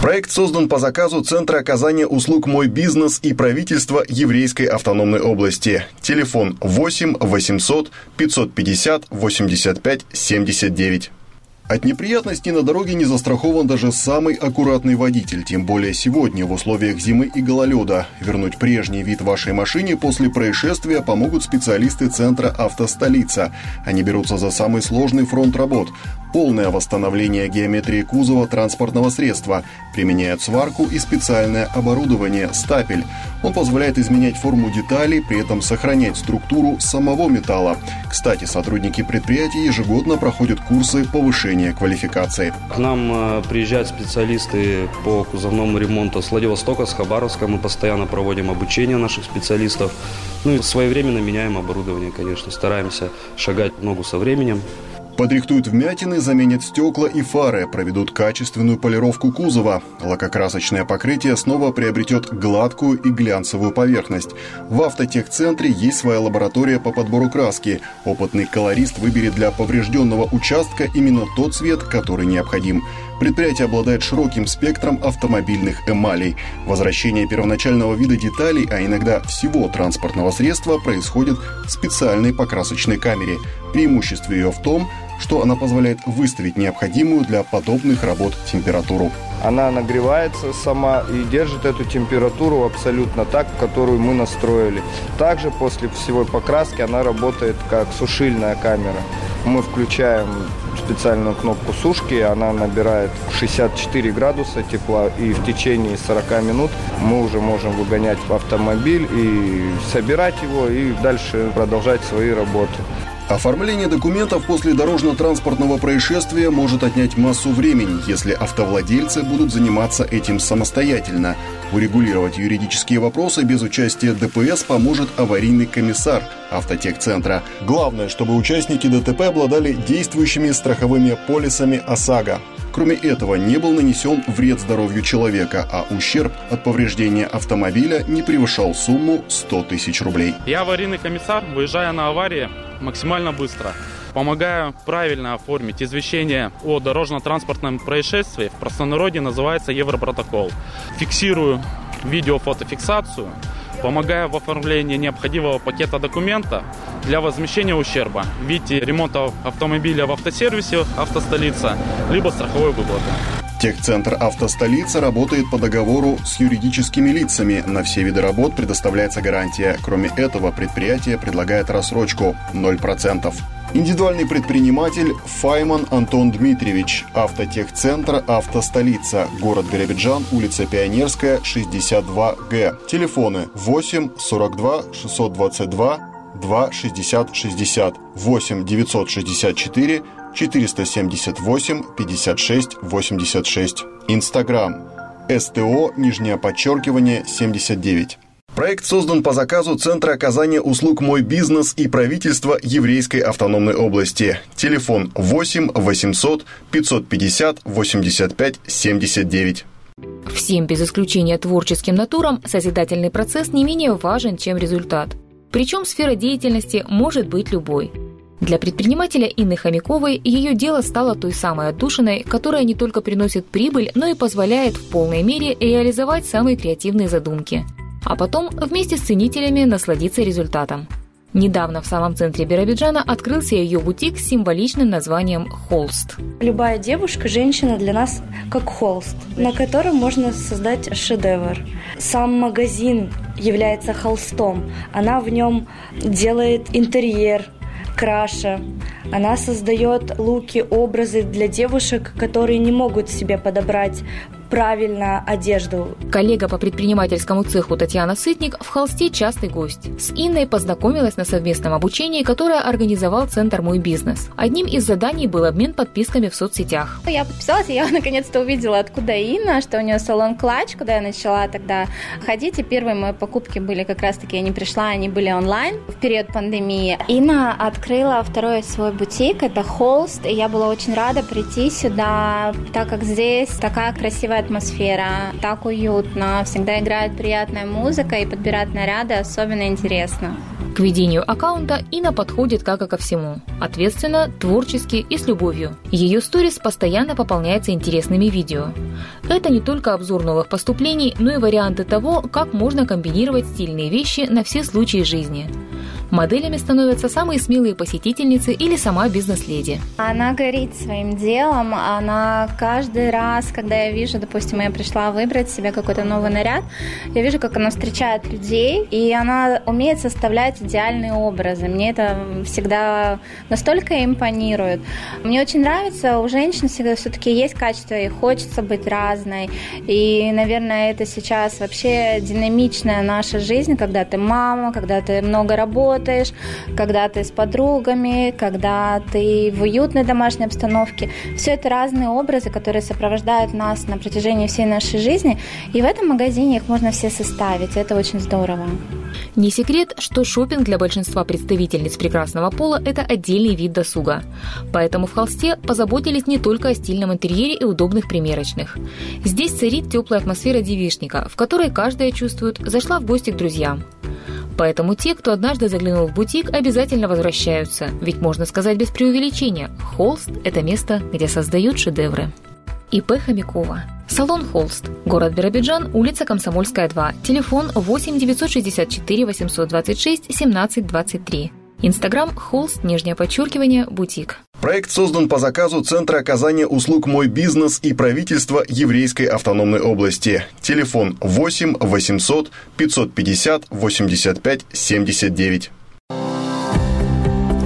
Проект создан по заказу Центра оказания услуг «Мой бизнес» и правительства Еврейской автономной области. Телефон 8 800 550 85 79. От неприятностей на дороге не застрахован даже самый аккуратный водитель, тем более сегодня в условиях зимы и гололеда. Вернуть прежний вид вашей машине после происшествия помогут специалисты Центра «Автостолица». Они берутся за самый сложный фронт работ – полное восстановление геометрии кузова транспортного средства, применяют сварку и специальное оборудование – стапель. Он позволяет изменять форму деталей, при этом сохранять структуру самого металла. Кстати, сотрудники предприятия ежегодно проходят курсы повышения квалификации. К нам э, приезжают специалисты по кузовному ремонту с Владивостока, с Хабаровска. Мы постоянно проводим обучение наших специалистов. Ну и своевременно меняем оборудование, конечно. Стараемся шагать ногу со временем. Подрихтуют вмятины, заменят стекла и фары, проведут качественную полировку кузова. Лакокрасочное покрытие снова приобретет гладкую и глянцевую поверхность. В автотехцентре есть своя лаборатория по подбору краски. Опытный колорист выберет для поврежденного участка именно тот цвет, который необходим. Предприятие обладает широким спектром автомобильных эмалей. Возвращение первоначального вида деталей, а иногда всего транспортного средства, происходит в специальной покрасочной камере. Преимущество ее в том, что она позволяет выставить необходимую для подобных работ температуру. Она нагревается сама и держит эту температуру абсолютно так, которую мы настроили. Также после всего покраски она работает как сушильная камера. Мы включаем специальную кнопку сушки, она набирает 64 градуса тепла, и в течение 40 минут мы уже можем выгонять автомобиль и собирать его, и дальше продолжать свои работы. Оформление документов после дорожно-транспортного происшествия может отнять массу времени, если автовладельцы будут заниматься этим самостоятельно. Урегулировать юридические вопросы без участия ДПС поможет аварийный комиссар автотехцентра. Главное, чтобы участники ДТП обладали действующими страховыми полисами ОСАГО. Кроме этого, не был нанесен вред здоровью человека, а ущерб от повреждения автомобиля не превышал сумму 100 тысяч рублей. Я аварийный комиссар, выезжая на аварии, максимально быстро. Помогаю правильно оформить извещение о дорожно-транспортном происшествии. В простонародье называется Европротокол. Фиксирую видео-фотофиксацию, помогаю в оформлении необходимого пакета документа для возмещения ущерба в виде ремонта автомобиля в автосервисе «Автостолица» либо страховой выплаты. Техцентр «Автостолица» работает по договору с юридическими лицами. На все виды работ предоставляется гарантия. Кроме этого, предприятие предлагает рассрочку 0%. Индивидуальный предприниматель Файман Антон Дмитриевич, автотехцентр «Автостолица», город Биробиджан, улица Пионерская, 62Г. Телефоны 8 42 622 2 60 60 8 964 478 56 86. Инстаграм. СТО, нижнее подчеркивание, 79. Проект создан по заказу Центра оказания услуг «Мой бизнес» и правительства Еврейской автономной области. Телефон 8 800 550 85 79. Всем без исключения творческим натурам созидательный процесс не менее важен, чем результат. Причем сфера деятельности может быть любой – для предпринимателя Инны Хомяковой ее дело стало той самой отдушиной, которая не только приносит прибыль, но и позволяет в полной мере реализовать самые креативные задумки. А потом вместе с ценителями насладиться результатом. Недавно в самом центре Биробиджана открылся ее бутик с символичным названием «Холст». Любая девушка, женщина для нас как холст, на котором можно создать шедевр. Сам магазин является холстом. Она в нем делает интерьер, краша. Она создает луки, образы для девушек, которые не могут себе подобрать правильно одежду. Коллега по предпринимательскому цеху Татьяна Сытник в холсте частый гость. С Инной познакомилась на совместном обучении, которое организовал Центр «Мой бизнес». Одним из заданий был обмен подписками в соцсетях. Я подписалась, и я наконец-то увидела, откуда Инна, что у нее салон «Клатч», куда я начала тогда ходить. И первые мои покупки были как раз-таки, я не пришла, они были онлайн в период пандемии. Инна открыла второй свой бутик, это «Холст», и я была очень рада прийти сюда, так как здесь такая красивая атмосфера, так уютно, всегда играет приятная музыка и подбирать наряды особенно интересно. К ведению аккаунта Инна подходит как и ко всему. Ответственно, творчески и с любовью. Ее сторис постоянно пополняется интересными видео. Это не только обзор новых поступлений, но и варианты того, как можно комбинировать стильные вещи на все случаи жизни. Моделями становятся самые смелые посетительницы или сама бизнес-леди. Она горит своим делом, она каждый раз, когда я вижу, допустим, я пришла выбрать себе какой-то новый наряд, я вижу, как она встречает людей, и она умеет составлять идеальные образы. Мне это всегда настолько импонирует. Мне очень нравится, у женщин всегда все-таки есть качество, и хочется быть разной. И, наверное, это сейчас вообще динамичная наша жизнь, когда ты мама, когда ты много работаешь, когда ты с подругами, когда ты в уютной домашней обстановке. Все это разные образы, которые сопровождают нас на протяжении всей нашей жизни. И в этом магазине их можно все составить. Это очень здорово. Не секрет, что шопинг для большинства представительниц прекрасного пола – это отдельный вид досуга. Поэтому в холсте позаботились не только о стильном интерьере и удобных примерочных. Здесь царит теплая атмосфера девишника, в которой каждая чувствует «зашла в гости к друзьям». Поэтому те, кто однажды заглянул в бутик, обязательно возвращаются. Ведь можно сказать без преувеличения, холст – это место, где создают шедевры. ИП Хомякова. Салон «Холст». Город Биробиджан, улица Комсомольская, 2. Телефон 8 964 826 17 23. Инстаграм «Холст», нижнее подчеркивание, бутик. Проект создан по заказу Центра оказания услуг «Мой бизнес» и правительства Еврейской автономной области. Телефон 8 800 550 85 79.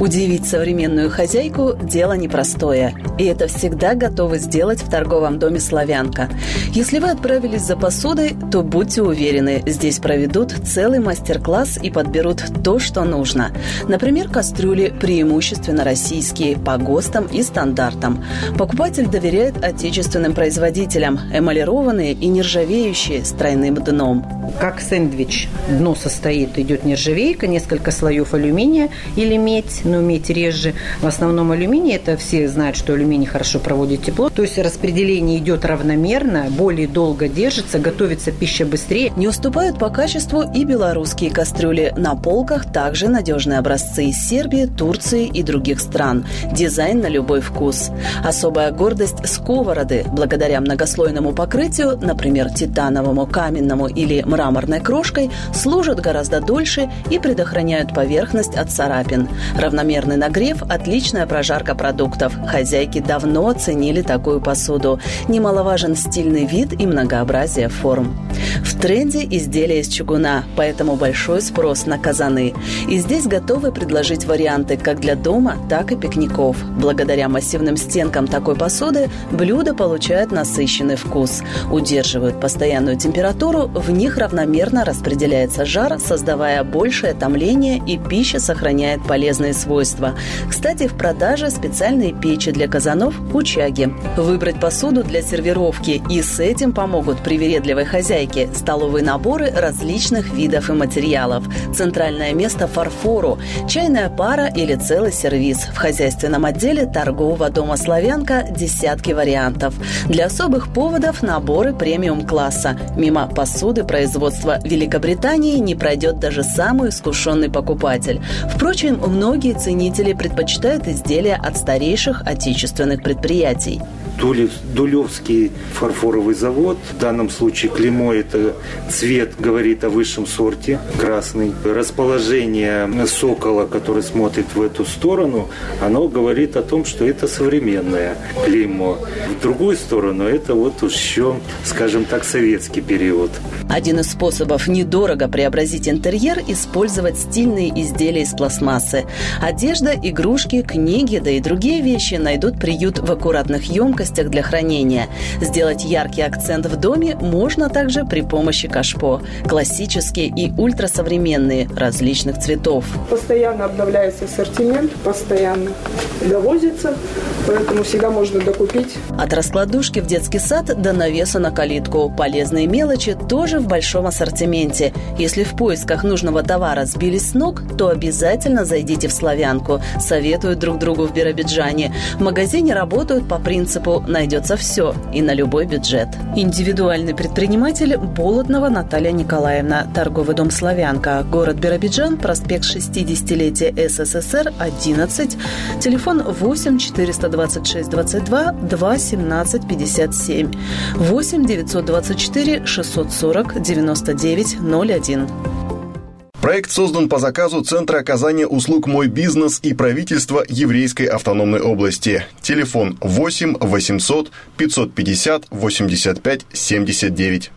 Удивить современную хозяйку – дело непростое. И это всегда готовы сделать в торговом доме «Славянка». Если вы отправились за посудой, то будьте уверены, здесь проведут целый мастер-класс и подберут то, что нужно. Например, кастрюли преимущественно российские, по ГОСТам и стандартам. Покупатель доверяет отечественным производителям, эмалированные и нержавеющие с тройным дном. Как сэндвич. Дно состоит, идет нержавейка, несколько слоев алюминия или медь, но медь реже. В основном алюминий, это все знают, что алюминий хорошо проводит тепло. То есть распределение идет равномерно, более долго держится, готовится пища быстрее. Не уступают по качеству и белорусские кастрюли. На полках также надежные образцы из Сербии, Турции и других стран. Дизайн на любой вкус. Особая гордость сковороды. Благодаря многослойному покрытию, например, титановому, каменному или мраморной крошкой, служат гораздо дольше и предохраняют поверхность от царапин. Равно равномерный нагрев – отличная прожарка продуктов. Хозяйки давно оценили такую посуду. Немаловажен стильный вид и многообразие форм. В тренде изделия из чугуна, поэтому большой спрос на казаны. И здесь готовы предложить варианты как для дома, так и пикников. Благодаря массивным стенкам такой посуды блюда получают насыщенный вкус. Удерживают постоянную температуру, в них равномерно распределяется жар, создавая большее томление и пища сохраняет полезные свойства свойства. Кстати, в продаже специальные печи для казанов «Учаги». Выбрать посуду для сервировки и с этим помогут привередливой хозяйке столовые наборы различных видов и материалов, центральное место фарфору, чайная пара или целый сервиз. В хозяйственном отделе торгового дома «Славянка» десятки вариантов. Для особых поводов наборы премиум-класса. Мимо посуды производства Великобритании не пройдет даже самый искушенный покупатель. Впрочем, многие ценители предпочитают изделия от старейших отечественных предприятий. Дулевский фарфоровый завод. В данном случае клеймо – это цвет говорит о высшем сорте, красный. Расположение сокола, который смотрит в эту сторону, оно говорит о том, что это современное клеймо. В другую сторону это вот еще, скажем так, советский период. Один из способов недорого преобразить интерьер – использовать стильные изделия из пластмассы. Одежда, игрушки, книги, да и другие вещи найдут приют в аккуратных емкостях для хранения. Сделать яркий акцент в доме можно также при помощи кашпо. Классические и ультрасовременные, различных цветов. Постоянно обновляется ассортимент, постоянно довозится, поэтому всегда можно докупить. От раскладушки в детский сад до навеса на калитку. Полезные мелочи тоже в большом ассортименте. Если в поисках нужного товара сбились с ног, то обязательно зайдите в «Славянку». Советуют друг другу в Биробиджане. В магазине работают по принципу найдется все и на любой бюджет. Индивидуальный предприниматель Болотного Наталья Николаевна, торговый дом «Славянка», город Биробиджан, проспект 60-летия СССР, 11, телефон 8 426 22 2 17 57, 8 924 640 99 01. Проект создан по заказу Центра оказания услуг «Мой бизнес» и правительства Еврейской автономной области. Телефон 8 800 550 85 79.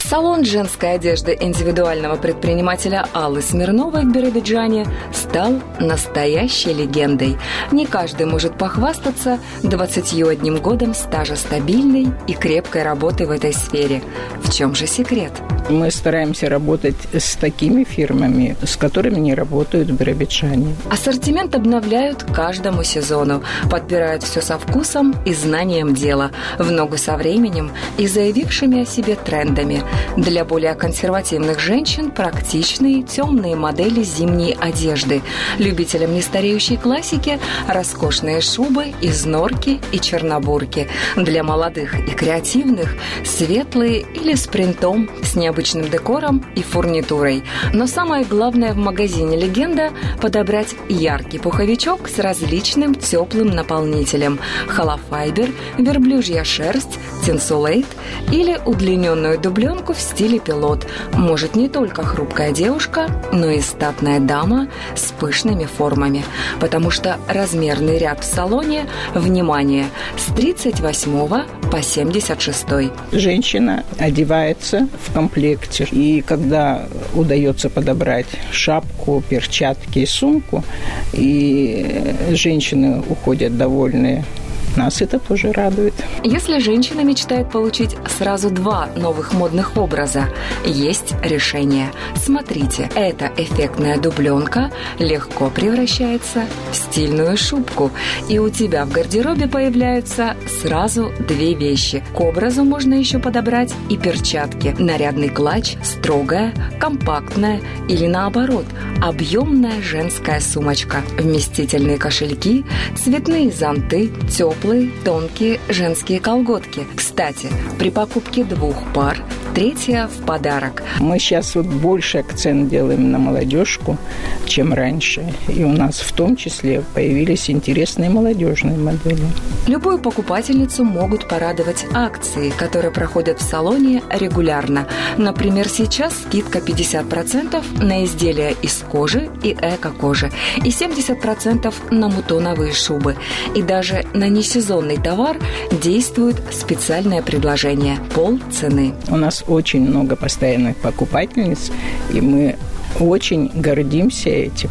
Салон женской одежды индивидуального предпринимателя Аллы Смирновой в Биробиджане стал настоящей легендой. Не каждый может похвастаться 21 годом стажа стабильной и крепкой работы в этой сфере. В чем же секрет? Мы стараемся работать с такими фирмами, с которыми не работают биробиджане. Ассортимент обновляют каждому сезону, подбирают все со вкусом и знанием дела, в ногу со временем и заявившими о себе трендами. Для более консервативных женщин практичные темные модели зимней одежды. Любителям нестареющей классики роскошные шубы из норки и чернобурки. Для молодых и креативных светлые или с принтом, с необычным декором и фурнитурой. Но самое главное в магазине «Легенда» – подобрать яркий пуховичок с различным теплым наполнителем. Холофайбер, верблюжья шерсть, тинсулейт или удлиненную дубленку в стиле пилот. Может не только хрупкая девушка, но и статная дама с пышными формами. Потому что размерный ряд в салоне, внимание, с 38 по 76. Женщина одевается в комплекте. И когда удается подобрать шапку, перчатки и сумку, и женщины уходят довольные нас это тоже радует. Если женщина мечтает получить сразу два новых модных образа, есть решение. Смотрите, эта эффектная дубленка легко превращается в стильную шубку, и у тебя в гардеробе появляются сразу две вещи. К образу можно еще подобрать и перчатки. Нарядный клатч, строгая, компактная или наоборот, объемная женская сумочка, вместительные кошельки, цветные зонты, теплые теплые, тонкие женские колготки. Кстати, при покупке двух пар третья в подарок. Мы сейчас вот больше акцент делаем на молодежку, чем раньше. И у нас в том числе появились интересные молодежные модели. Любую покупательницу могут порадовать акции, которые проходят в салоне регулярно. Например, сейчас скидка 50% на изделия из кожи и эко-кожи и 70% на мутоновые шубы. И даже на несезонный товар действует специальное предложение – пол цены. У очень много постоянных покупательниц, и мы очень гордимся этим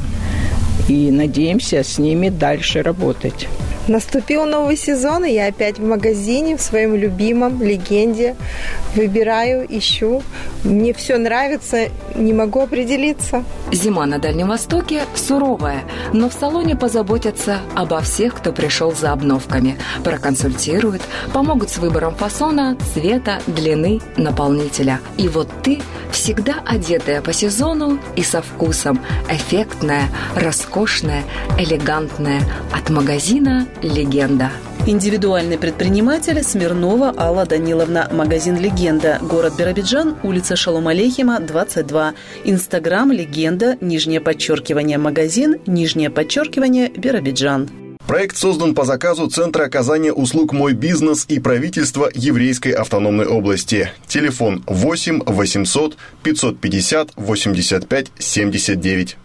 и надеемся с ними дальше работать. Наступил новый сезон, и я опять в магазине, в своем любимом «Легенде». Выбираю, ищу. Мне все нравится, не могу определиться. Зима на Дальнем Востоке суровая, но в салоне позаботятся обо всех, кто пришел за обновками. Проконсультируют, помогут с выбором фасона, цвета, длины, наполнителя. И вот ты всегда одетая по сезону и со вкусом. Эффектная, роскошная, элегантная. От магазина «Легенда». Индивидуальный предприниматель Смирнова Алла Даниловна. Магазин «Легенда». Город Биробиджан, улица Шалом Алейхима, 22. Инстаграм «Легенда», нижнее подчеркивание «Магазин», нижнее подчеркивание «Биробиджан». Проект создан по заказу Центра оказания услуг «Мой бизнес» и правительства Еврейской автономной области. Телефон 8 800 550 85 79.